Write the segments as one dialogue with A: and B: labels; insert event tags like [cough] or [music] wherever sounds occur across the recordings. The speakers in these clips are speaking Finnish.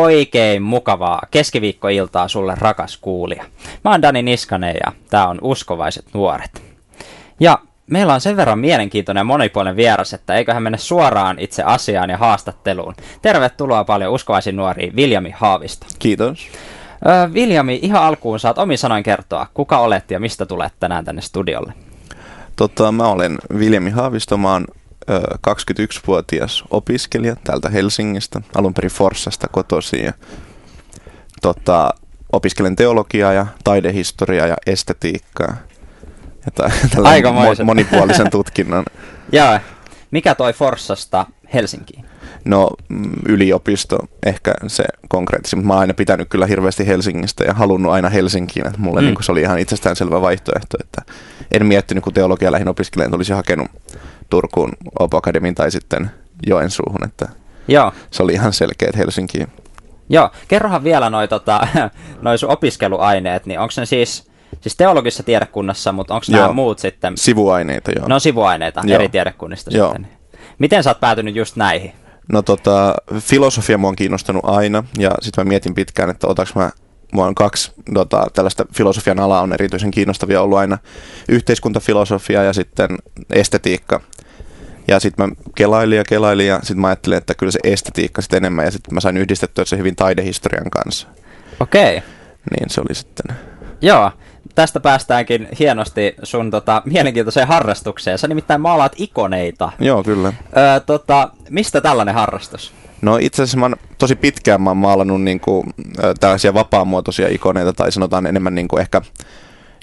A: Oikein mukavaa keskiviikkoiltaa sulle rakas kuulija. Mä oon Dani Niskanen ja tää on Uskovaiset nuoret. Ja meillä on sen verran mielenkiintoinen ja monipuolinen vieras, että eiköhän mennä suoraan itse asiaan ja haastatteluun. Tervetuloa paljon Uskovaisiin nuoriin, Viljami Haavisto.
B: Kiitos.
A: Öö, Viljami, ihan alkuun saat omin sanoin kertoa, kuka olet ja mistä tulet tänään tänne studiolle?
B: Tota, mä olen Viljami Haavisto, mä oon 21-vuotias opiskelija täältä Helsingistä, alun perin Forssasta kotoisin. Ja, tota, opiskelen teologiaa ja taidehistoriaa ja estetiikkaa. Ja [laughs] Aika mo- monipuolisen tutkinnon. [laughs]
A: Joo. Mikä toi Forssasta Helsinkiin?
B: No mm, yliopisto ehkä se konkreettisesti, mutta mä oon aina pitänyt kyllä hirveästi Helsingistä ja halunnut aina Helsinkiin. Että mulle mm. niin se oli ihan itsestäänselvä vaihtoehto, että en miettinyt, kun teologia lähin opiskelemaan, että olisi hakenut Turkuun Opo Akademin tai sitten Joensuuhun, että Joo. se oli ihan selkeä Helsinkiin.
A: Joo, kerrohan vielä noin tota, [laughs] noi sun opiskeluaineet, niin onko ne siis, siis teologisessa tiedekunnassa, mutta onko nämä muut sitten?
B: Sivuaineita, joo.
A: No sivuaineita joo. eri tiedekunnista joo. sitten. Miten sä oot päätynyt just näihin?
B: No tota, filosofia mua on kiinnostanut aina, ja sitten mä mietin pitkään, että otaks mä Mua on kaksi tota, tällaista filosofian alaa on erityisen kiinnostavia ollut aina. Yhteiskuntafilosofia ja sitten estetiikka. Ja sitten mä kelailin ja kelailin ja sitten mä ajattelin, että kyllä se estetiikka sitten enemmän ja sitten mä sain yhdistettyä se hyvin taidehistorian kanssa.
A: Okei. Okay.
B: Niin se oli sitten.
A: Joo, tästä päästäänkin hienosti sun tota, mielenkiintoiseen harrastukseen. Sä nimittäin maalaat ikoneita.
B: Joo, kyllä.
A: Öö, tota, mistä tällainen harrastus?
B: No itse asiassa mä oon tosi pitkään mä oon maalannut niinku, tällaisia vapaamuotoisia ikoneita tai sanotaan enemmän niinku ehkä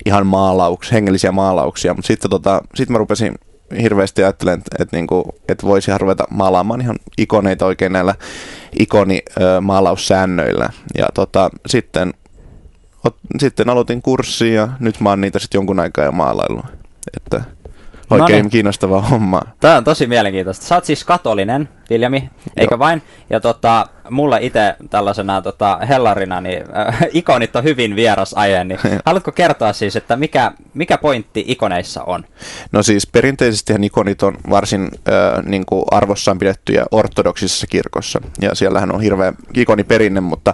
B: ihan maalauksia, hengellisiä maalauksia, mutta sitten tota, sit mä rupesin hirveästi ajattelen, että, että, niinku, että voisi ruveta maalaamaan ihan ikoneita oikein näillä ikonimaalaussäännöillä. Ja tota, sitten, sitten aloitin kurssia ja nyt mä oon niitä sitten jonkun aikaa jo maalaillut. Että Oikein Noniin. kiinnostava homma.
A: Tämä on tosi mielenkiintoista. Sä oot siis katolinen, Viljami, eikö Joo. vain? Ja tota, mulle itse tällaisena tota, hellarina, niin äh, ikonit on hyvin vieras aihe. Niin [laughs] haluatko kertoa siis, että mikä, mikä pointti ikoneissa on?
B: No siis perinteisesti ikonit on varsin äh, niin kuin arvossaan pidettyjä ortodoksisessa kirkossa. Ja siellähän on hirveä ikoniperinne, mutta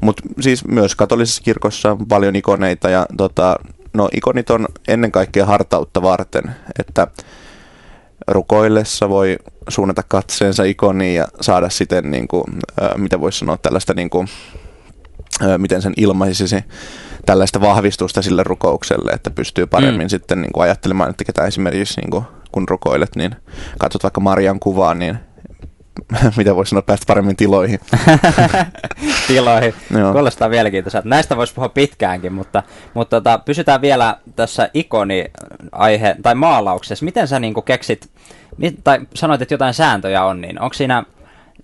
B: mutta siis myös katolisessa kirkossa on paljon ikoneita ja tota, No ikonit on ennen kaikkea hartautta varten, että rukoillessa voi suunnata katseensa ikoniin ja saada siten, niin kuin, äh, mitä voisi sanoa, tällaista, niin kuin, äh, miten sen ilmaisisi, tällaista vahvistusta sille rukoukselle, että pystyy paremmin mm. sitten niin kuin ajattelemaan, että ketä esimerkiksi niin kuin, kun rukoilet, niin katsot vaikka Marian kuvaa, niin [laughs] mitä voisi sanoa, päästä paremmin tiloihin. [laughs]
A: tiloihin. Kuulostaa mielenkiintoista. Näistä voisi puhua pitkäänkin, mutta, mutta tota, pysytään vielä tässä ikoni-aihe tai maalauksessa. Miten sä niinku keksit, tai sanoit, että jotain sääntöjä on, niin onko siinä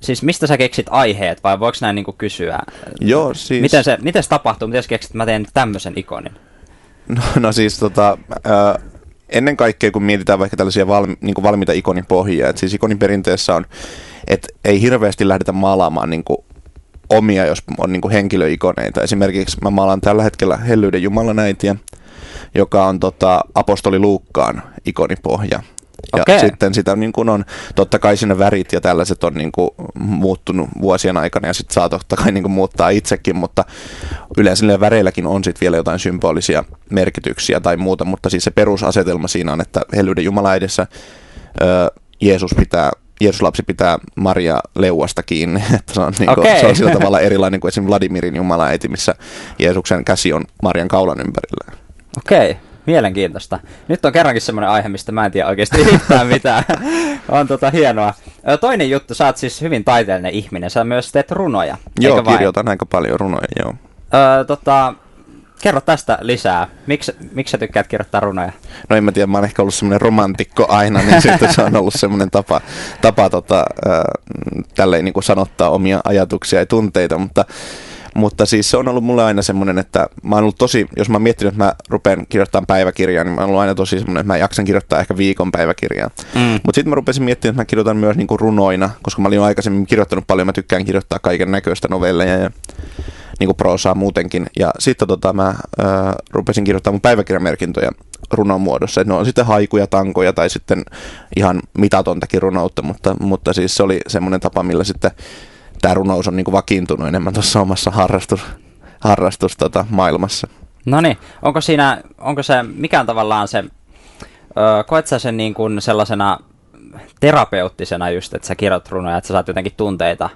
A: Siis mistä sä keksit aiheet vai voiko näin niinku kysyä?
B: Joo, siis...
A: Miten se, miten se tapahtuu? Miten sä keksit, että mä teen tämmöisen ikonin?
B: No, no siis tota, äh, ennen kaikkea kun mietitään vaikka tällaisia valmi, niin kuin valmiita ikonin pohjia, että siis ikonin perinteessä on että ei hirveästi lähdetä maalaamaan niin kuin omia, jos on niin kuin henkilöikoneita. Esimerkiksi mä maalaan tällä hetkellä Hellyyden Jumalan äitiä, joka on tota, apostoli Luukkaan ikonipohja. Ja okay. sitten sitä niin kuin on, totta kai sinne värit ja tällaiset on niin kuin muuttunut vuosien aikana ja sitten saa totta kai niin kuin muuttaa itsekin, mutta yleensä niillä väreilläkin on sitten vielä jotain symbolisia merkityksiä tai muuta, mutta siis se perusasetelma siinä on, että hellyyden Jumala edessä Jeesus pitää Jeesus lapsi pitää Maria leuasta kiinni. [laughs] Että se, on, niin kuin, okay. se on sillä tavalla erilainen kuin esimerkiksi Vladimirin äiti, missä Jeesuksen käsi on Marian kaulan ympärillä.
A: Okei, okay. Mielenkiintoista. Nyt on kerrankin semmoinen aihe, mistä mä en tiedä oikeasti [laughs] yhtään mitään. on tota hienoa. Toinen juttu, sä oot siis hyvin taiteellinen ihminen. Sä myös teet runoja,
B: Joo, kirjoitan aika paljon runoja, joo.
A: Öö, tota, kerro tästä lisää. Miksi, miksi sä tykkäät kirjoittaa runoja?
B: No en mä tiedä, mä oon ehkä ollut semmoinen romantikko aina, niin [laughs] sitten se on ollut semmoinen tapa, tapa tota, äh, tälleen niin kuin sanottaa omia ajatuksia ja tunteita, mutta mutta siis se on ollut mulle aina semmoinen, että mä oon ollut tosi, jos mä oon miettinyt, että mä rupean kirjoittamaan päiväkirjaa, niin mä oon ollut aina tosi semmoinen, että mä jaksan kirjoittaa ehkä viikon päiväkirjaa. Mm. Mutta sitten mä rupesin miettimään, että mä kirjoitan myös niinku runoina, koska mä olin aikaisemmin kirjoittanut paljon, mä tykkään kirjoittaa kaiken näköistä novelleja ja niin kuin proosaa muutenkin. Ja sitten tota, mä ää, rupesin kirjoittamaan mun päiväkirjamerkintöjä runon muodossa. Et ne on sitten haikuja, tankoja tai sitten ihan mitatontakin runoutta, mutta, mutta siis se oli semmoinen tapa, millä sitten tämä runous on niin kuin vakiintunut enemmän tuossa omassa harrastus, harrastus tota, maailmassa.
A: No niin, onko siinä, onko se, mikä on tavallaan se, öö, koet sä sen niin kuin sellaisena terapeuttisena just, että sä kirjoit runoja, että sä saat jotenkin tunteita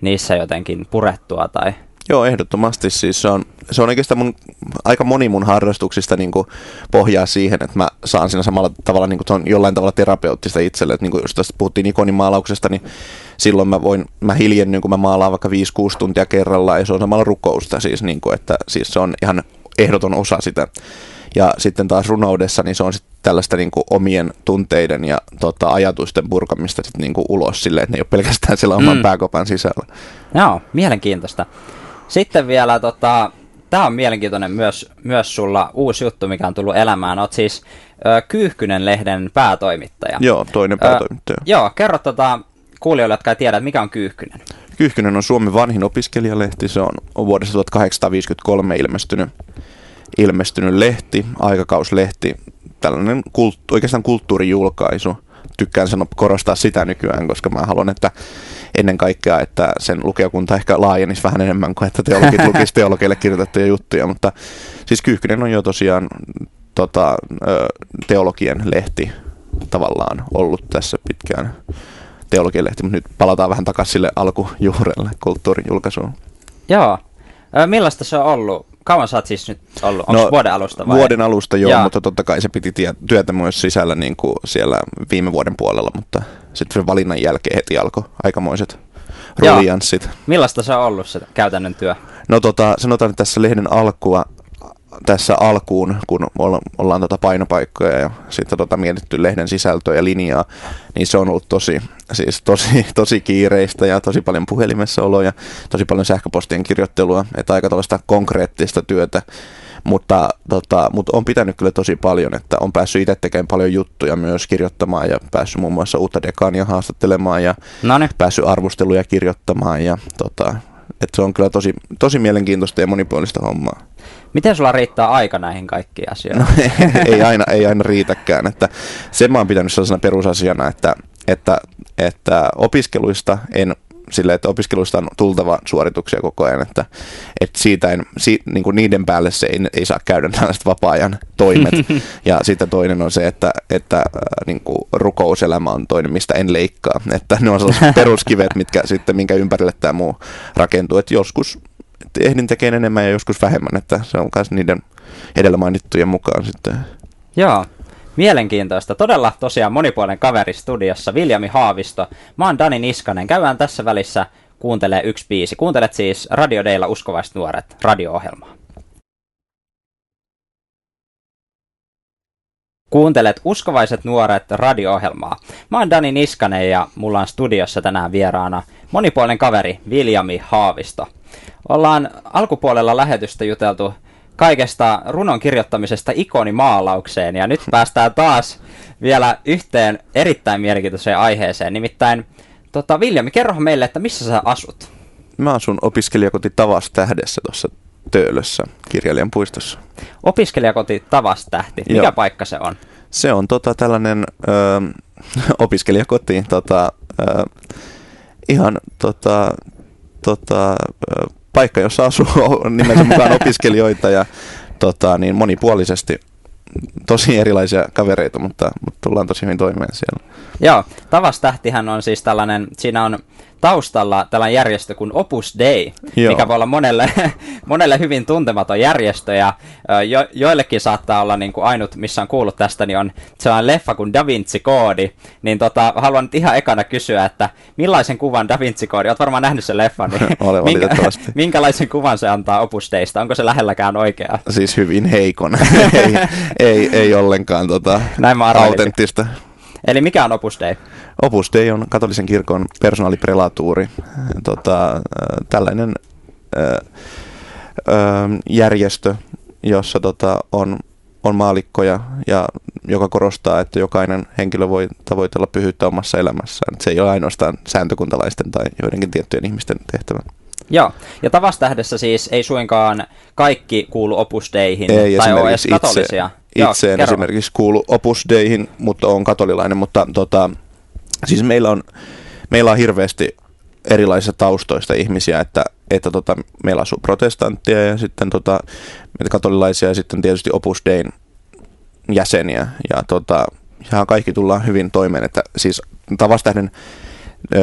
A: niissä jotenkin purettua tai
B: Joo, ehdottomasti. Siis se, on, se on oikeastaan mun, aika moni mun harrastuksista niin kuin pohjaa siihen, että mä saan siinä samalla tavalla, niin kuin, se on jollain tavalla terapeuttista itselle. Että niin kuin jos tästä puhuttiin ikonin maalauksesta, niin silloin mä voin, mä hiljennyn, kun mä maalaan vaikka 5-6 tuntia kerrallaan, ja se on samalla rukousta siis, niin kuin, että siis se on ihan ehdoton osa sitä. Ja sitten taas runoudessa, niin se on sitten tällaista niin kuin omien tunteiden ja tota, ajatusten purkamista sit niin kuin ulos silleen, että ne ei ole pelkästään siellä oman mm. pääkopan sisällä.
A: Joo, mielenkiintoista. Sitten vielä, tota, tämä on mielenkiintoinen myös, myös sulla uusi juttu, mikä on tullut elämään. Olet siis ö, Kyyhkynen-lehden päätoimittaja.
B: Joo, toinen päätoimittaja. Ö,
A: joo, kerro tota, kuulijoille, jotka ei tiedä, että mikä on Kyyhkynen.
B: Kyyhkynen on Suomen vanhin opiskelijalehti. Se on, on vuodesta 1853 ilmestynyt, ilmestynyt lehti, aikakauslehti, tällainen kult, oikeastaan kulttuurijulkaisu. Tykkään sanoa korostaa sitä nykyään, koska mä haluan, että ennen kaikkea, että sen lukijakunta ehkä laajenisi vähän enemmän kuin että teologit [laughs] lukisi teologeille kirjoitettuja juttuja, mutta siis Kyyhkynen on jo tosiaan tota, teologien lehti tavallaan ollut tässä pitkään teologian lehti, mutta nyt palataan vähän takaisin sille alkujuurelle kulttuurijulkaisuun.
A: Joo. Millaista se on ollut? Kauan sä oot siis nyt ollut? Onko no, vuoden alusta vai?
B: Vuoden alusta joo, Jaa. mutta totta kai se piti työtä myös sisällä niin kuin siellä viime vuoden puolella, mutta sitten valinnan jälkeen heti alkoi aikamoiset rulianssit.
A: Millaista se on ollut se käytännön työ?
B: No tota, sanotaan, että tässä lehden alkua, tässä alkuun, kun olla, ollaan tota painopaikkoja ja sitten tota mietitty lehden sisältöä ja linjaa, niin se on ollut tosi, siis tosi, tosi kiireistä ja tosi paljon puhelimessa oloja, tosi paljon sähköpostien kirjoittelua, että aika tällaista konkreettista työtä, mutta, tota, mutta on pitänyt kyllä tosi paljon, että on päässyt itse tekemään paljon juttuja myös kirjoittamaan ja päässyt muun muassa uutta dekania haastattelemaan ja Noniin. päässyt arvosteluja kirjoittamaan ja tota, että se on kyllä tosi, tosi mielenkiintoista ja monipuolista hommaa.
A: Miten sulla riittää aika näihin kaikkiin asioihin? No, [laughs]
B: ei, aina, ei aina riitäkään. Että sen mä oon pitänyt sellaisena perusasiana, että, että, että opiskeluista en silleen, että opiskeluista on tultava suorituksia koko ajan, että, että siitä en, si, niin kuin niiden päälle se ei, ei saa käydä [laughs] tällaiset vapaa-ajan toimet. [laughs] ja sitten toinen on se, että, että äh, niin kuin rukouselämä on toinen, mistä en leikkaa. [laughs] Että ne on sellaiset peruskivet, mitkä sitten, minkä ympärille tämä muu rakentuu. Että joskus ehdin tekemään enemmän ja joskus vähemmän, että se on myös niiden edellä mainittujen mukaan sitten.
A: Joo, Mielenkiintoista. Todella tosiaan monipuolinen kaveri studiossa, Viljami Haavisto. Mä oon Dani Niskanen. Käydään tässä välissä kuuntelee yksi biisi. Kuuntelet siis Radio Deilla uskovaiset nuoret radio-ohjelmaa. Kuuntelet Uskovaiset nuoret radio-ohjelmaa. Mä oon Dani Niskanen ja mulla on studiossa tänään vieraana monipuolinen kaveri Viljami Haavisto. Ollaan alkupuolella lähetystä juteltu kaikesta runon kirjoittamisesta ikonimaalaukseen. Ja nyt päästään taas vielä yhteen erittäin mielenkiintoiseen aiheeseen. Nimittäin, tota, Viljami, kerro meille, että missä sä asut?
B: Mä asun opiskelijakoti Tavas tähdessä tuossa Töölössä, kirjailijan puistossa.
A: Opiskelijakoti Tavas tähti. Mikä Joo. paikka se on?
B: Se on tota, tällainen ö, [laughs] opiskelijakoti, tota, ö, ihan tota, tota, paikka, jossa asuu [laughs] nimensä mukaan [laughs] opiskelijoita ja tota, niin monipuolisesti tosi erilaisia kavereita, mutta, mutta tullaan tosi hyvin toimeen siellä.
A: Joo, Tavas Tähtihän on siis tällainen, siinä on taustalla tällainen järjestö kuin Opus Dei, Joo. mikä voi olla monelle, [laughs] monelle hyvin tuntematon järjestö, ja jo, joillekin saattaa olla niin kuin ainut, missä on kuullut tästä, niin on sellainen leffa kuin Da Vinci Koodi, niin tota, haluan nyt ihan ekana kysyä, että millaisen kuvan Da Vinci Koodi, olet varmaan nähnyt sen leffan, niin [laughs]
B: Olen minkä, [laughs]
A: minkälaisen kuvan se antaa Opus Deista, onko se lähelläkään oikea?
B: Siis hyvin heikon, ei, ei, ei ollenkaan tota, Näin autenttista.
A: Eli mikä on Opus Dei?
B: Opus Dei on katolisen kirkon personaaliprelatuuri. Tota, tällainen ö, ö, järjestö, jossa tota, on, on maalikkoja ja joka korostaa, että jokainen henkilö voi tavoitella pyhyyttä omassa elämässään. Se ei ole ainoastaan sääntökuntalaisten tai joidenkin tiettyjen ihmisten tehtävä.
A: Joo, ja Tavastähdessä siis ei suinkaan kaikki kuulu Opus Deihin ei, tai ole edes katolisia.
B: Itse, itse en esimerkiksi kuulu Opus Deihin, mutta on katolilainen, mutta tota, siis meillä on, meillä on hirveästi erilaisista taustoista ihmisiä, että, että tota, meillä asuu protestanttia ja sitten tota, katolilaisia ja sitten tietysti Opus Dein jäseniä. Ja tota, ja kaikki tullaan hyvin toimeen, että siis tavastähden,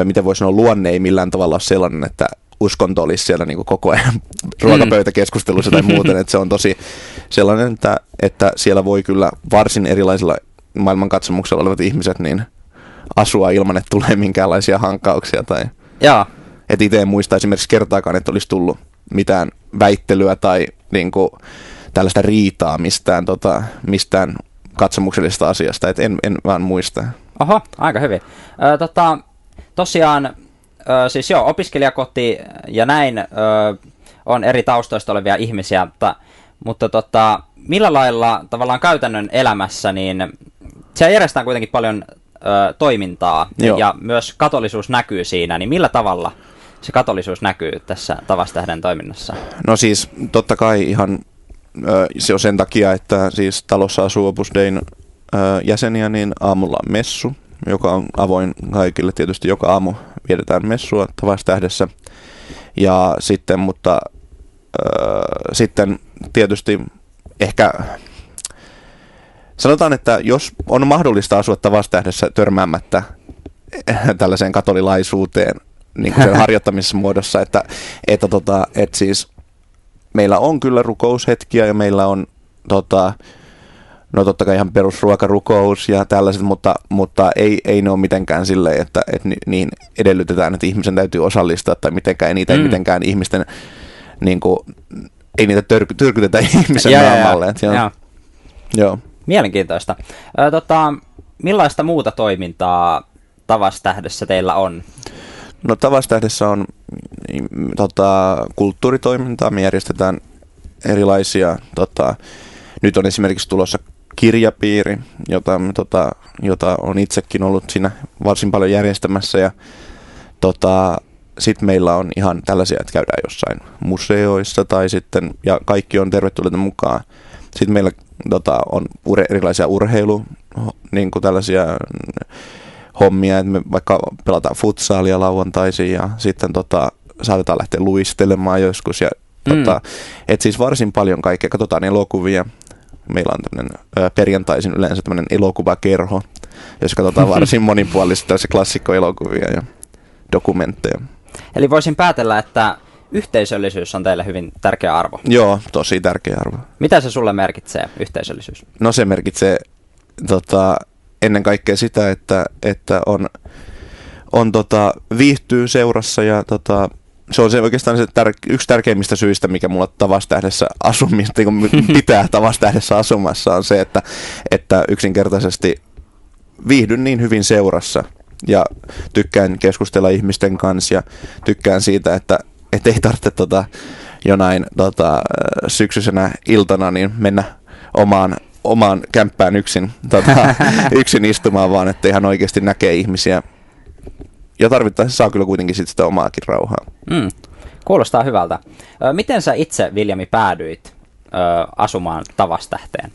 B: miten voisi sanoa, luonne ei millään tavalla ole sellainen, että uskonto olisi siellä niin koko ajan [laughs] ruokapöytäkeskustelussa tai muuten, että se on tosi sellainen, että, että siellä voi kyllä varsin erilaisilla maailmankatsomuksella olevat ihmiset niin asua ilman, että tulee minkäänlaisia hankkauksia. Tai...
A: Jaa.
B: Et itse en muista esimerkiksi kertaakaan, että olisi tullut mitään väittelyä tai niin kuin, tällaista riitaa mistään, tota, mistään katsomuksellisesta asiasta, että en, en vaan muista.
A: Oho, aika hyvin. Ö, tota, tosiaan, ö, siis joo, opiskelijakoti ja näin ö, on eri taustoista olevia ihmisiä, mutta, mutta tota, millä lailla tavallaan käytännön elämässä, niin siellä järjestetään kuitenkin paljon ö, toimintaa Joo. ja myös katolisuus näkyy siinä, niin millä tavalla se katolisuus näkyy tässä Tavastähden toiminnassa?
B: No siis totta kai ihan ö, se on sen takia, että siis talossa asuu Opus Dein ö, jäseniä, niin aamulla on messu, joka on avoin kaikille. Tietysti joka aamu vietetään messua Tavastähdessä. Ja sitten, mutta ö, sitten tietysti ehkä Sanotaan, että jos on mahdollista asua Tavastähdessä törmäämättä tällaiseen katolilaisuuteen niin kuin sen [laughs] harjoittamisessa muodossa, että, että, tota, että siis meillä on kyllä rukoushetkiä ja meillä on tota, no totta kai ihan perusruokarukous ja tällaiset, mutta, mutta ei, ei ne ole mitenkään silleen, että, että niin edellytetään, että ihmisen täytyy osallistua tai mitenkään, ei niitä mm. ei mitenkään ihmisten, niin kuin, ei niitä tyrky, tyrkytetä [laughs] ihmisen naamalle. Joo.
A: joo. Mielenkiintoista. Ö, tota, millaista muuta toimintaa Tavastähdessä teillä on?
B: No Tavastähdessä on niin, tota, kulttuuritoimintaa. Me järjestetään erilaisia, tota, nyt on esimerkiksi tulossa kirjapiiri, jota, tota, jota on itsekin ollut siinä varsin paljon järjestämässä. Ja tota, sitten meillä on ihan tällaisia, että käydään jossain museoissa tai sitten, ja kaikki on tervetulleita mukaan. Sitten meillä tota, on ure, erilaisia urheilu, niin kuin tällaisia hommia, että me vaikka pelataan futsaalia lauantaisin ja sitten tota, saatetaan lähteä luistelemaan joskus. Ja, mm. tota, et siis varsin paljon kaikkea. Katsotaan elokuvia. Meillä on tämmöinen perjantaisin yleensä tämmöinen elokuvakerho, jos katsotaan varsin [laughs] monipuolista tällaisia klassikkoelokuvia ja dokumentteja.
A: Eli voisin päätellä, että yhteisöllisyys on teille hyvin tärkeä arvo.
B: Joo, tosi tärkeä arvo.
A: Mitä se sulle merkitsee, yhteisöllisyys?
B: No se merkitsee tota, ennen kaikkea sitä, että, että on, on tota, viihtyy seurassa ja tota, se on se oikeastaan se tär, yksi tärkeimmistä syistä, mikä mulla tavastähdessä asumista, niin [laughs] pitää tavastähdessä asumassa, on se, että, että yksinkertaisesti viihdyn niin hyvin seurassa ja tykkään keskustella ihmisten kanssa ja tykkään siitä, että et ei tarvitse tota, jonain tota, syksyisenä iltana niin mennä omaan, omaan kämppään yksin, tota, [laughs] yksin istumaan, vaan että ihan oikeasti näkee ihmisiä. Ja tarvittaessa saa kyllä kuitenkin sit sitä omaakin rauhaa.
A: Mm. Kuulostaa hyvältä. Miten sä itse, Viljami, päädyit ö, asumaan Tavastähteen?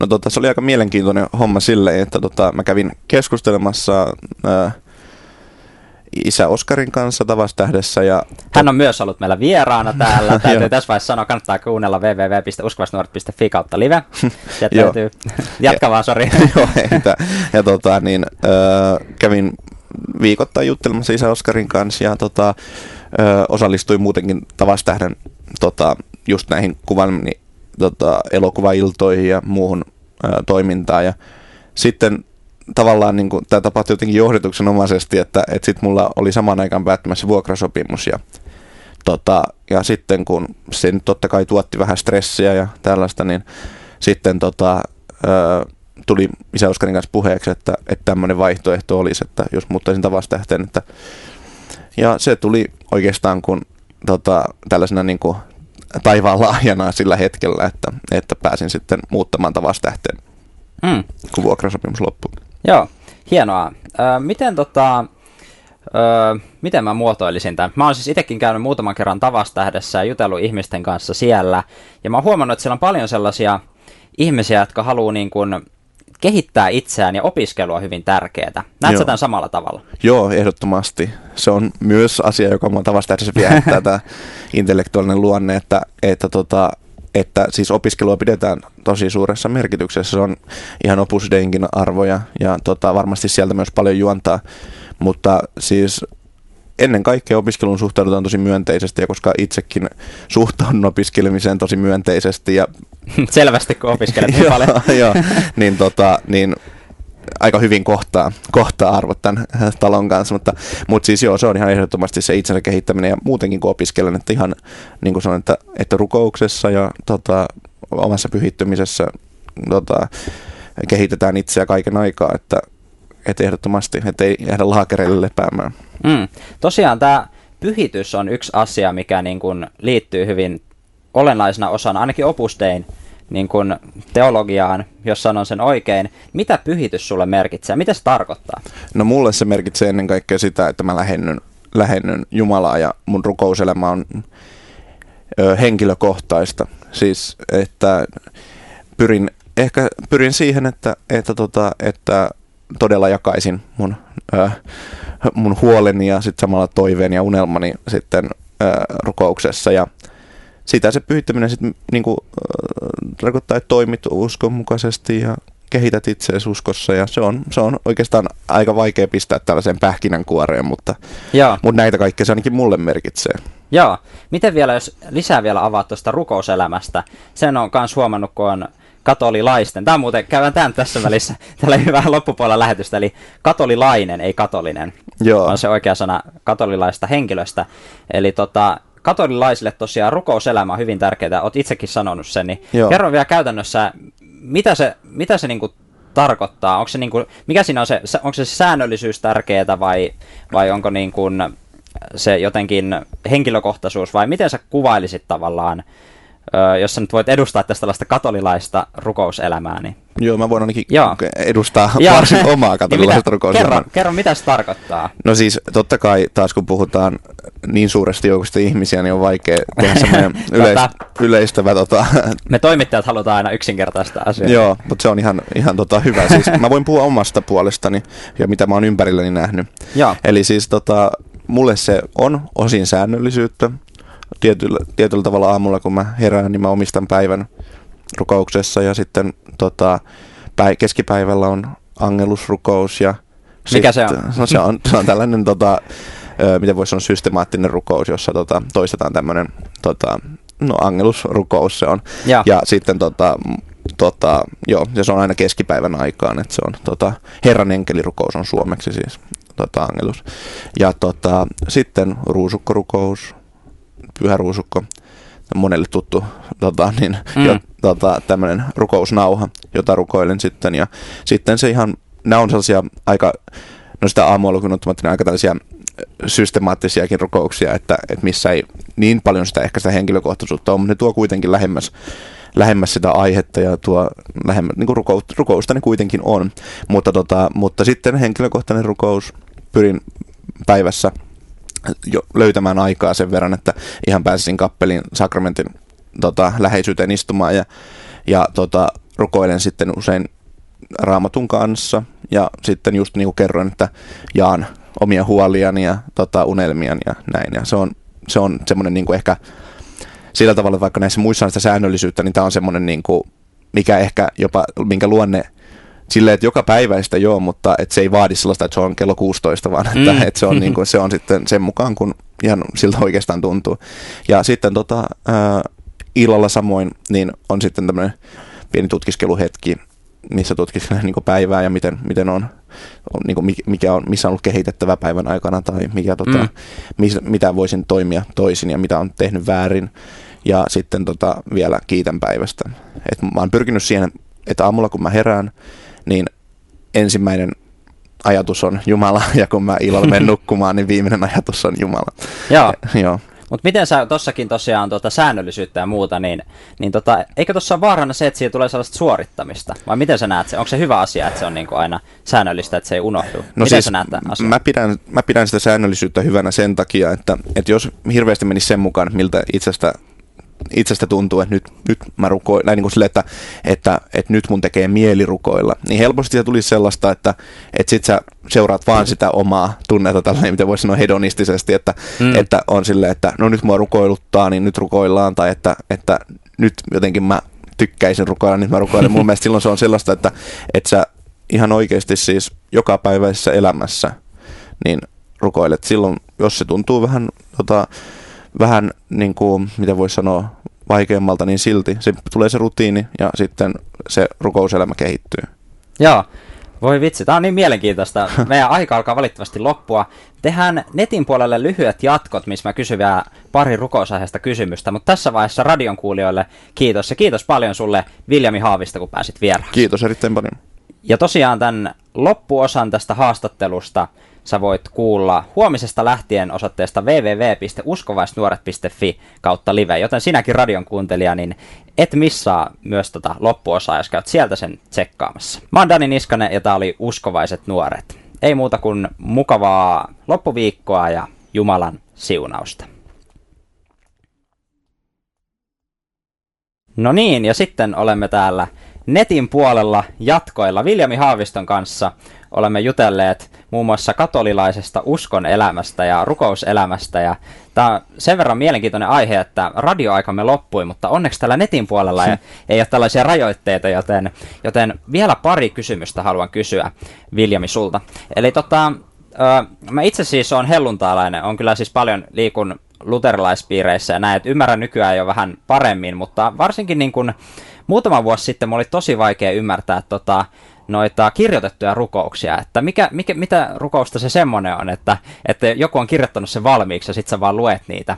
B: No tota, se oli aika mielenkiintoinen homma silleen, että tota, mä kävin keskustelemassa ö, isä Oskarin kanssa Tavastähdessä. Ja
A: Hän on myös ollut meillä vieraana täällä. [laughs] Täytyy tässä vaiheessa sanoa, kannattaa kuunnella www.uskavasnuoret.fi kautta live. [laughs] Sieltä täytyy [laughs] jatka vaan, sori.
B: Joo, Ja tota, niin, äh, kävin viikoittain juttelemassa isä Oskarin kanssa ja tota, äh, osallistuin muutenkin Tavastähden tota, just näihin kuvan, niin, tota, elokuvailtoihin ja muuhun äh, toimintaan. Ja sitten tavallaan niin kuin, tämä tapahtui jotenkin johdituksenomaisesti, että, että sitten mulla oli samaan aikaan päättymässä vuokrasopimus ja, tota, ja sitten kun se nyt totta kai tuotti vähän stressiä ja tällaista, niin sitten tota, ö, tuli isä Oskarin kanssa puheeksi, että, että tämmöinen vaihtoehto olisi, että jos muuttaisin tavastähteen, että ja se tuli oikeastaan kun tota, tällaisena niin kuin taivaan lahjana sillä hetkellä, että, että pääsin sitten muuttamaan tavastähteen, mm. kun vuokrasopimus loppui.
A: Joo, hienoa. Ö, miten tota, Öö, miten mä muotoilisin tämän? Mä oon siis itsekin käynyt muutaman kerran Tavastähdessä ja jutellut ihmisten kanssa siellä. Ja mä oon huomannut, että siellä on paljon sellaisia ihmisiä, jotka haluaa niin kuin kehittää itseään ja opiskelua on hyvin tärkeää. Näetkö tämän samalla tavalla?
B: Joo, ehdottomasti. Se on myös asia, joka mua tavasta viehättää [laughs] tämä intellektuaalinen luonne, että, että, tota, että siis opiskelua pidetään tosi suuressa merkityksessä. Se on ihan Opus arvoja ja tota, varmasti sieltä myös paljon juontaa, mutta siis ennen kaikkea opiskeluun suhtaudutaan tosi myönteisesti, ja koska itsekin suhtaudun opiskelemiseen tosi myönteisesti. Ja... [laughs]
A: Selvästi, kun opiskelet niin [laughs] paljon. [laughs]
B: joo, niin, tota, niin aika hyvin kohtaa, kohtaa arvot tämän talon kanssa, mutta, mutta siis joo, se on ihan ehdottomasti se itsensä kehittäminen ja muutenkin kun opiskelen, että ihan niin kuin sanon, että, että rukouksessa ja tota, omassa pyhittymisessä tota, kehitetään itseä kaiken aikaa, että, että ehdottomasti, että ei jäädä laakereille lepäämään.
A: Mm. Tosiaan tämä pyhitys on yksi asia, mikä niin kuin liittyy hyvin olennaisena osana, ainakin opustein niin kuin teologiaan, jos sanon sen oikein. Mitä pyhitys sulle merkitsee? Mitä se tarkoittaa?
B: No mulle se merkitsee ennen kaikkea sitä, että mä lähennyn, lähennyn Jumalaa ja mun rukouselämä on ö, henkilökohtaista. Siis, että pyrin, ehkä pyrin siihen, että, että, tota, että todella jakaisin mun, mun huoleni ja sitten samalla toiveeni ja unelmani sitten ö, rukouksessa. Ja sitä se pyhittäminen sitten niinku, äh, tarkoittaa, että toimit uskon mukaisesti ja kehität itseäsi uskossa ja se on, se on oikeastaan aika vaikea pistää tällaiseen pähkinänkuoreen, mutta, mutta näitä kaikkea se ainakin mulle merkitsee.
A: Joo. Miten vielä, jos lisää vielä avaat tuosta rukouselämästä, sen on myös huomannut, kun on katolilaisten. Tämä on muuten, käydään tämän tässä välissä, [laughs] tällä hyvää loppupuolella lähetystä, eli katolilainen, ei katolinen. Joo. On se oikea sana katolilaista henkilöstä. Eli tota, katolilaisille tosiaan rukouselämä on hyvin tärkeää, olet itsekin sanonut sen, niin Joo. kerro vielä käytännössä, mitä se, mitä se niinku tarkoittaa? Onko se niinku, mikä siinä on se, onko se säännöllisyys tärkeää vai, vai onko niinku se jotenkin henkilökohtaisuus vai miten sä kuvailisit tavallaan jos sä nyt voit edustaa tästä tällaista katolilaista rukouselämää, niin...
B: Joo, mä voin ainakin Joo. edustaa [laughs] Joo. varsin omaa [laughs] katolilaista rukouselämää.
A: Kerro, kerro, mitä se tarkoittaa?
B: No siis, totta kai taas kun puhutaan niin suuresta joukosta ihmisiä, niin on vaikea tehdä [laughs] semmoinen yleis, yleistävä... Tota...
A: Me toimittajat halutaan aina yksinkertaista asiaa.
B: Joo, mutta se on ihan, ihan tota hyvä. Siis, mä voin puhua omasta puolestani ja mitä mä oon ympärilläni nähnyt. Joo. Eli siis tota, mulle se on osin säännöllisyyttä, tietyllä, tietyllä tavalla aamulla, kun mä herään, niin mä omistan päivän rukouksessa ja sitten tota, päi, keskipäivällä on angelusrukous. Ja
A: Mikä sit, se on?
B: No, se on? Se on tällainen, tota, miten voisi sanoa, systemaattinen rukous, jossa tota, toistetaan tämmöinen tota, no, angelusrukous se on. Ja, ja sitten tota, tota, joo, ja se on aina keskipäivän aikaan, että se on tota, Herran enkelirukous on suomeksi siis tota, angelus. Ja tota, sitten ruusukkorukous, pyhä ruusukko, monelle tuttu tota, niin, mm. jo, tota, tämmöinen rukousnauha, jota rukoilen sitten. Ja sitten se ihan, nämä on sellaisia aika, no sitä aamulla ottamatta, aika tällaisia systemaattisiakin rukouksia, että, että missä ei niin paljon sitä ehkä sitä henkilökohtaisuutta ole, mutta ne tuo kuitenkin lähemmäs, lähemmäs sitä aihetta ja tuo lähemmäs, niin kuin rukousta, rukousta ne kuitenkin on. Mutta, tota, mutta sitten henkilökohtainen rukous pyrin päivässä jo löytämään aikaa sen verran, että ihan pääsisin kappelin sakramentin tota, läheisyyteen istumaan ja, ja tota, rukoilen sitten usein raamatun kanssa. Ja sitten just niin kuin kerroin, että jaan omia huoliani ja tota, unelmiani ja näin. Ja se on, se on semmoinen niin kuin ehkä sillä tavalla, vaikka näissä muissa on sitä säännöllisyyttä, niin tämä on semmoinen niin kuin, mikä ehkä jopa, minkä luonne silleen, että joka päiväistä joo, mutta että se ei vaadi sellaista, että se on kello 16, vaan että, mm. että se, on, [laughs] niin kuin, se on sitten sen mukaan, kun ihan siltä oikeastaan tuntuu. Ja sitten tota, ää, illalla samoin, niin on sitten tämmöinen pieni tutkiskeluhetki, missä tutkiskelen niin päivää ja miten, miten on, on niin mikä on, missä on ollut kehitettävä päivän aikana tai mikä, tota, mm. mis, mitä voisin toimia toisin ja mitä on tehnyt väärin. Ja sitten tota, vielä kiitän päivästä. Et mä oon pyrkinyt siihen, että aamulla kun mä herään, niin ensimmäinen ajatus on Jumala, [laughs] ja kun mä illalla menen [laughs] nukkumaan, niin viimeinen ajatus on Jumala.
A: Joo. joo. Mutta miten sä tossakin tosiaan tuota säännöllisyyttä ja muuta, niin, niin tota, eikö tuossa ole vaarana se, että siitä tulee sellaista suorittamista? Vai miten sä näet se? Onko se hyvä asia, että se on niinku aina säännöllistä, että se ei unohdu? No miten siis, sä näet tämän asian?
B: Mä pidän, mä pidän sitä säännöllisyyttä hyvänä sen takia, että, että jos hirveästi menisi sen mukaan, miltä itsestä itsestä tuntuu, että nyt, nyt mä rukoilen, näin niin kuin sille, että, että, että, nyt mun tekee mieli rukoilla, niin helposti se tulisi sellaista, että, että sit sä seuraat vaan sitä omaa tunnetta tällainen, mitä voisi sanoa hedonistisesti, että, mm. että on silleen, että no nyt mua rukoiluttaa, niin nyt rukoillaan, tai että, että nyt jotenkin mä tykkäisin rukoilla, niin mä rukoilen. Mun [laughs] mielestä silloin se on sellaista, että, että sä ihan oikeasti siis joka päiväisessä elämässä niin rukoilet. Silloin, jos se tuntuu vähän, tota, vähän niin kuin, mitä voisi sanoa, vaikeammalta, niin silti se tulee se rutiini ja sitten se rukouselämä kehittyy.
A: Joo, voi vitsi, tämä on niin mielenkiintoista. [laughs] Meidän aika alkaa valitettavasti loppua. Tehdään netin puolelle lyhyet jatkot, missä mä kysyn vielä pari rukousaiheesta kysymystä, mutta tässä vaiheessa radion kuulijoille kiitos ja kiitos paljon sulle Viljami Haavista, kun pääsit vieraan.
B: Kiitos erittäin paljon.
A: Ja tosiaan tämän loppuosan tästä haastattelusta sä voit kuulla huomisesta lähtien osoitteesta www.uskovaisnuoret.fi kautta live, joten sinäkin radion kuuntelija, niin et missaa myös tota loppuosaa, jos käyt sieltä sen tsekkaamassa. Mä oon Dani Niskanen ja tää oli Uskovaiset nuoret. Ei muuta kuin mukavaa loppuviikkoa ja Jumalan siunausta. No niin, ja sitten olemme täällä netin puolella jatkoilla Viljami Haaviston kanssa olemme jutelleet muun muassa katolilaisesta uskon elämästä ja rukouselämästä. Ja tämä on sen verran mielenkiintoinen aihe, että radioaikamme loppui, mutta onneksi tällä netin puolella ei, [laughs] ei ole tällaisia rajoitteita, joten, joten vielä pari kysymystä haluan kysyä Viljami sulta. Eli tota, mä itse siis on helluntaalainen, on kyllä siis paljon liikun luterilaispiireissä ja näin, että ymmärrän nykyään jo vähän paremmin, mutta varsinkin niin kuin muutama vuosi sitten mulla oli tosi vaikea ymmärtää tota, noita kirjoitettuja rukouksia, että mikä, mikä, mitä rukousta se semmoinen on, että, että joku on kirjoittanut sen valmiiksi ja sitten sä vaan luet niitä.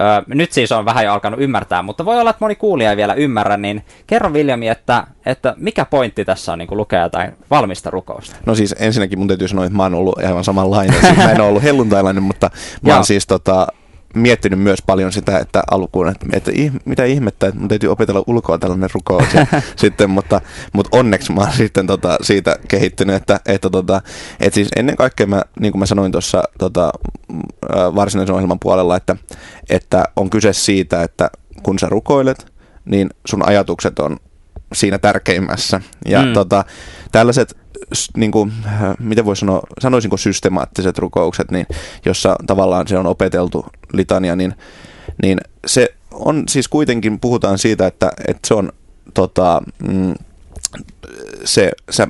A: Öö, nyt siis on vähän jo alkanut ymmärtää, mutta voi olla, että moni kuulija ei vielä ymmärrä, niin kerro Viljami, että, että mikä pointti tässä on niin lukea jotain valmista rukousta?
B: No siis ensinnäkin mun täytyy sanoa, että mä oon ollut aivan samanlainen, siis mä en ole ollut helluntailainen, mutta mä oon siis tota, miettinyt myös paljon sitä, että alkuun, että, että mitä ihmettä, että mun täytyy opetella ulkoa tällainen rukous. [laughs] Sitten, mutta, mutta onneksi mä oon sitten tota, siitä kehittynyt, että, että, tota, että siis ennen kaikkea mä, niin kuin mä sanoin tuossa tota, varsinaisen ohjelman puolella, että, että on kyse siitä, että kun sä rukoilet, niin sun ajatukset on siinä tärkeimmässä. Ja mm. tota, tällaiset niin kuin, äh, miten voi sanoa, sanoisinko systemaattiset rukoukset, niin, jossa tavallaan se on opeteltu litania, niin, niin se on siis kuitenkin, puhutaan siitä, että, että se on tota, mm, se, sä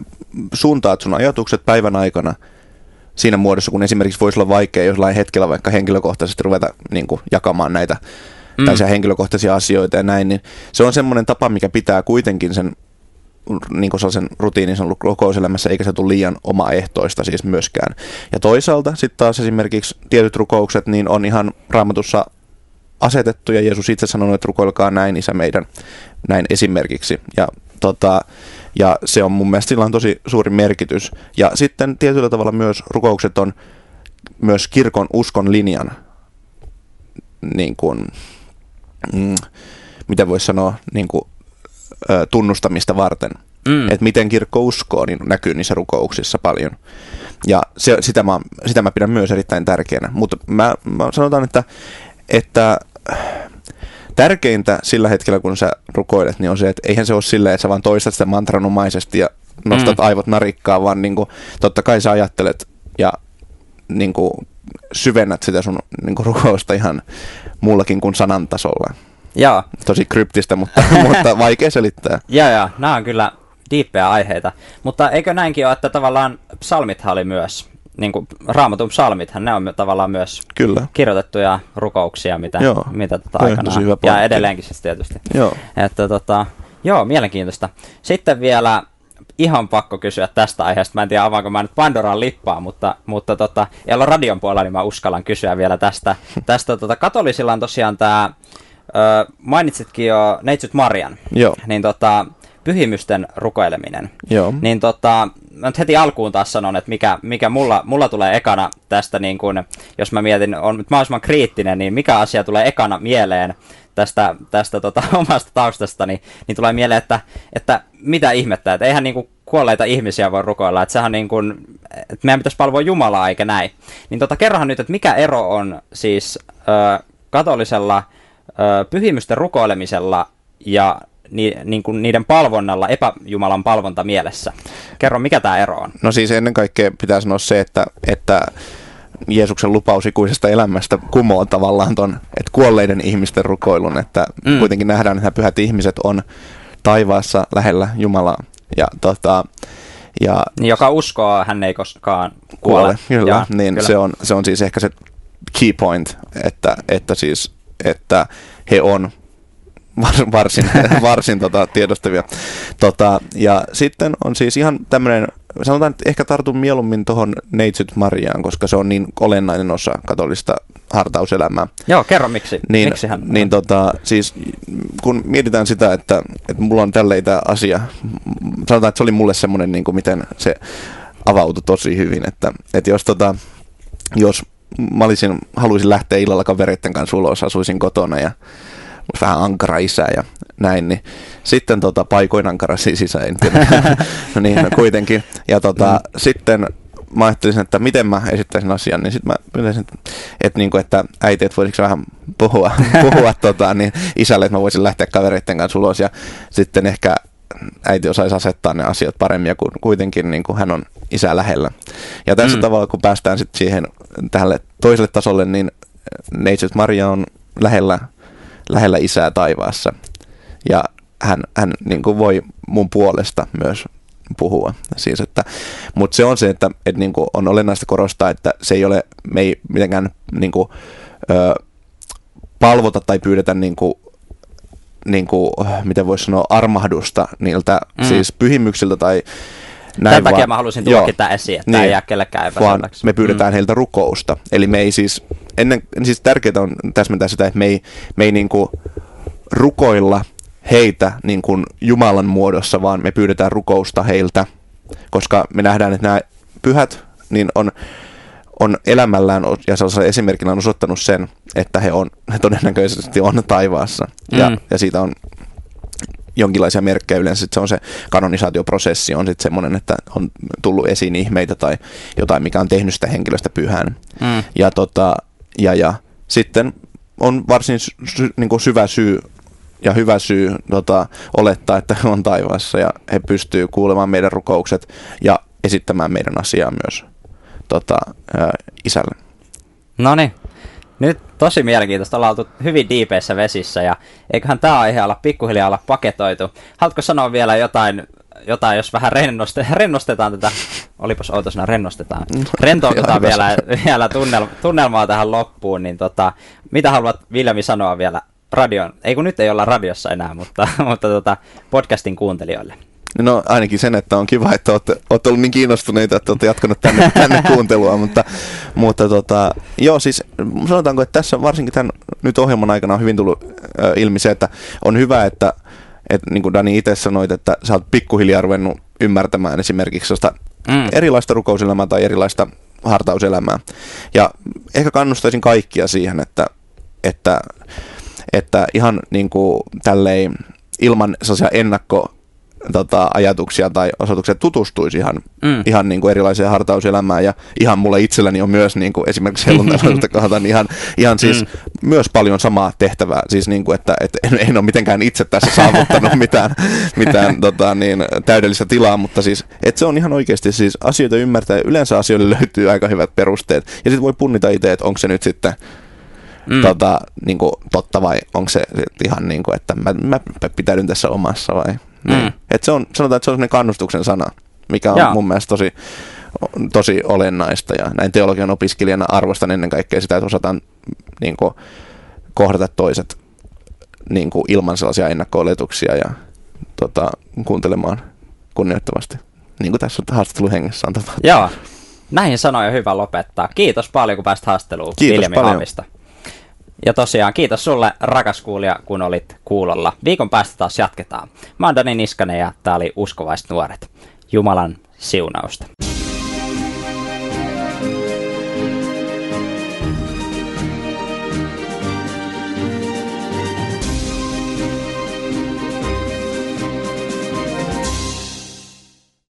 B: suuntaat sun ajatukset päivän aikana siinä muodossa, kun esimerkiksi voisi olla vaikea jollain hetkellä vaikka henkilökohtaisesti ruveta niin kuin, jakamaan näitä mm. tai henkilökohtaisia asioita ja näin, niin se on semmoinen tapa, mikä pitää kuitenkin sen niin kuin sellaisen rutiinin sen rukouselämässä, eikä se tule liian omaehtoista siis myöskään. Ja toisaalta sitten taas esimerkiksi tietyt rukoukset niin on ihan raamatussa asetettu, ja Jeesus itse sanonut, että rukoilkaa näin, isä meidän, näin esimerkiksi. Ja, tota, ja se on mun mielestä sillä on tosi suuri merkitys. Ja sitten tietyllä tavalla myös rukoukset on myös kirkon uskon linjan, niin kuin, mm, mitä voisi sanoa, niin kuin ö, tunnustamista varten. Mm. Että miten kirkko uskoo, niin näkyy niissä rukouksissa paljon. Ja se, sitä, mä, sitä mä pidän myös erittäin tärkeänä. Mutta mä, mä sanotaan, että, että tärkeintä sillä hetkellä, kun sä rukoilet, niin on se, että eihän se ole silleen, että sä vaan toistat sitä mantranomaisesti ja nostat mm. aivot narikkaa, vaan niin kuin, totta kai sä ajattelet ja niin kuin, syvennät sitä sun niin kuin, rukousta ihan muullakin kuin sanan tasolla.
A: Joo.
B: Tosi kryptistä, mutta, [laughs] mutta vaikea selittää.
A: Joo, joo. Nämä on kyllä diippejä aiheita. Mutta eikö näinkin ole, että tavallaan psalmithan oli myös, niin kuin raamatun psalmithan, ne on tavallaan myös
B: kyllä.
A: kirjoitettuja rukouksia, mitä, joo. mitä tota aikanaan, ja edelleenkin siis tietysti.
B: Joo.
A: Että tota, joo, mielenkiintoista. Sitten vielä ihan pakko kysyä tästä aiheesta. Mä en tiedä, avaanko mä nyt Pandoran lippaa, mutta, mutta tota, ei olla radion puolella, niin mä uskallan kysyä vielä tästä. [laughs] tästä tota, katolisilla on tosiaan tämä mainitsitkin jo Neitsyt Marian.
B: Joo.
A: Niin tota, pyhimysten rukoileminen.
B: Joo.
A: Niin tota, mä nyt heti alkuun taas sanon, että mikä, mikä mulla, mulla tulee ekana tästä, niin kun, jos mä mietin, on nyt mahdollisimman kriittinen, niin mikä asia tulee ekana mieleen tästä, tästä tota, [laughs] omasta taustastani, niin tulee mieleen, että, että mitä ihmettä, että eihän niin kuin kuolleita ihmisiä voi rukoilla, että sehän niin kuin, että meidän pitäisi palvoa Jumalaa eikä näin. Niin tota, kerrohan nyt, että mikä ero on siis ö, katolisella pyhimysten rukoilemisella ja ni, niin kuin niiden palvonnalla epäjumalan palvonta mielessä. Kerro, mikä tämä ero on?
B: No siis ennen kaikkea pitää sanoa se, että, että Jeesuksen lupaus ikuisesta elämästä kumoaa tavallaan ton, että kuolleiden ihmisten rukoilun, että mm. kuitenkin nähdään, että pyhät ihmiset on taivaassa lähellä Jumalaa. Ja, tota,
A: ja, niin, joka uskoo, hän ei koskaan kuole. kuole
B: kyllä, ja, niin kyllä. Se, on, se on siis ehkä se key point, että, että, siis, että he on varsin, [laughs] varsin tota, tiedostavia. Tota, ja sitten on siis ihan tämmöinen, sanotaan, että ehkä tartun mieluummin tuohon Neitsyt Mariaan, koska se on niin olennainen osa katolista hartauselämää.
A: Joo, kerro miksi.
B: Niin,
A: miksi hän...
B: niin tota, siis kun mietitään sitä, että, että mulla on tälleen tämä asia, sanotaan, että se oli mulle semmoinen, niin kuin miten se avautui tosi hyvin, että, että jos, tota, jos mä olisin, haluaisin lähteä illalla kavereiden kanssa ulos, asuisin kotona ja vähän ankara isä ja näin, niin sitten tota, paikoin ankara siis en tiedä. [laughs] no niin, no kuitenkin. Ja tota, mm. sitten mä ajattelin, että miten mä esittäisin asian, niin sitten mä pyytäisin, että, että, niin kuin, että äiti, että voisiko vähän puhua, [laughs] puhua tota, niin isälle, että mä voisin lähteä kavereiden kanssa ulos ja sitten ehkä äiti osaisi asettaa ne asiat paremmin ja kuitenkin niin kuin hän on isä lähellä. Ja tässä mm. tavalla, kun päästään sitten siihen tälle toiselle tasolle, niin Neitsyt Maria on lähellä lähellä isää taivaassa. Ja hän, hän niin kuin voi mun puolesta myös puhua. Siis, että, mutta se on se, että, että niin kuin on olennaista korostaa, että se ei ole, me ei mitenkään niin kuin, ö, palvota tai pyydetä niin kuin, niin kuin, miten voisi sanoa, armahdusta niiltä mm. siis pyhimyksiltä tai
A: näin Tämän vaan, takia mä halusin tuoda esiin, että niin, ei jää kellekään
B: vaan me pyydetään mm. heiltä rukousta. Eli me ei siis, ennen, siis tärkeää on täsmentää sitä, että me ei, me ei niinku rukoilla heitä niin kuin Jumalan muodossa, vaan me pyydetään rukousta heiltä, koska me nähdään, että nämä pyhät niin on, on elämällään ja sellaisella esimerkillä on osoittanut sen, että he, on, he [laughs] todennäköisesti on taivaassa. Mm. Ja, ja siitä on jonkinlaisia merkkejä yleensä, se on se kanonisaatioprosessi, on sitten semmoinen, että on tullut esiin ihmeitä tai jotain, mikä on tehnyt sitä henkilöstä pyhän. Mm. Ja, tota, ja, ja sitten on varsin sy, niin kuin syvä syy ja hyvä syy tota, olettaa, että on taivaassa ja he pystyy kuulemaan meidän rukoukset ja esittämään meidän asiaa myös tota, ä, isälle.
A: No niin, nyt tosi mielenkiintoista. Ollaan oltu hyvin diipeissä vesissä ja eiköhän tämä aihe olla pikkuhiljaa olla paketoitu. Haluatko sanoa vielä jotain, jotain jos vähän rennoste, [laughs] rennostetaan tätä, olipas outo sana, rennostetaan, rentoutetaan [laughs] vielä, vielä tunnel, tunnelmaa tähän loppuun, niin tota, mitä haluat Viljami sanoa vielä radion, ei kun nyt ei olla radiossa enää, mutta, [laughs] mutta tota, podcastin kuuntelijoille?
B: No ainakin sen, että on kiva, että olette, olette ollut niin kiinnostuneita, että olette jatkanut tänne, [laughs] tänne kuuntelua, mutta, mutta tota, joo siis sanotaanko, että tässä varsinkin tämän nyt ohjelman aikana on hyvin tullut äh, ilmi se, että on hyvä, että, että niin kuin Dani itse sanoit, että sä oot pikkuhiljaa ruvennut ymmärtämään esimerkiksi mm. erilaista rukouselämää tai erilaista hartauselämää. Ja ehkä kannustaisin kaikkia siihen, että, että, että ihan niin kuin tälleen ilman sellaisia ennakko tota, ajatuksia tai osoituksia tutustuisi ihan, mm. ihan niin kuin erilaiseen hartauselämään ja ihan mulle itselläni on myös niin kuin esimerkiksi helluntailaisuutta [laughs] kohdata niin ihan, ihan siis mm. myös paljon samaa tehtävää, siis niin kuin, että, että en, en ole mitenkään itse tässä saavuttanut [laughs] mitään, mitään tota, niin, täydellistä tilaa, mutta siis että se on ihan oikeasti siis asioita ymmärtää yleensä asioille löytyy aika hyvät perusteet ja sitten voi punnita itse, että onko se nyt sitten mm. tota, niin kuin, totta vai onko se ihan niin kuin, että mä, mä pitäydyn tässä omassa vai. Mm. Et se on, sanotaan, että se on kannustuksen sana, mikä on Jaa. mun mielestä tosi, tosi olennaista. Ja näin teologian opiskelijana arvostan ennen kaikkea sitä, että osataan niin kuin, kohdata toiset niin kuin, ilman sellaisia ennakko-oletuksia ja tota, kuuntelemaan kunnioittavasti. Niin kuin tässä haastatteluhengessä on tapahtunut.
A: Joo, näihin sanoja hyvä lopettaa. Kiitos paljon, kun pääsit haastatteluun Kiitos Viljami paljon. Haavista. Ja tosiaan kiitos sulle rakas kuulija, kun olit kuulolla. Viikon päästä taas jatketaan. Mä oon Dani Niskanen ja tää oli Uskovaiset nuoret. Jumalan siunausta.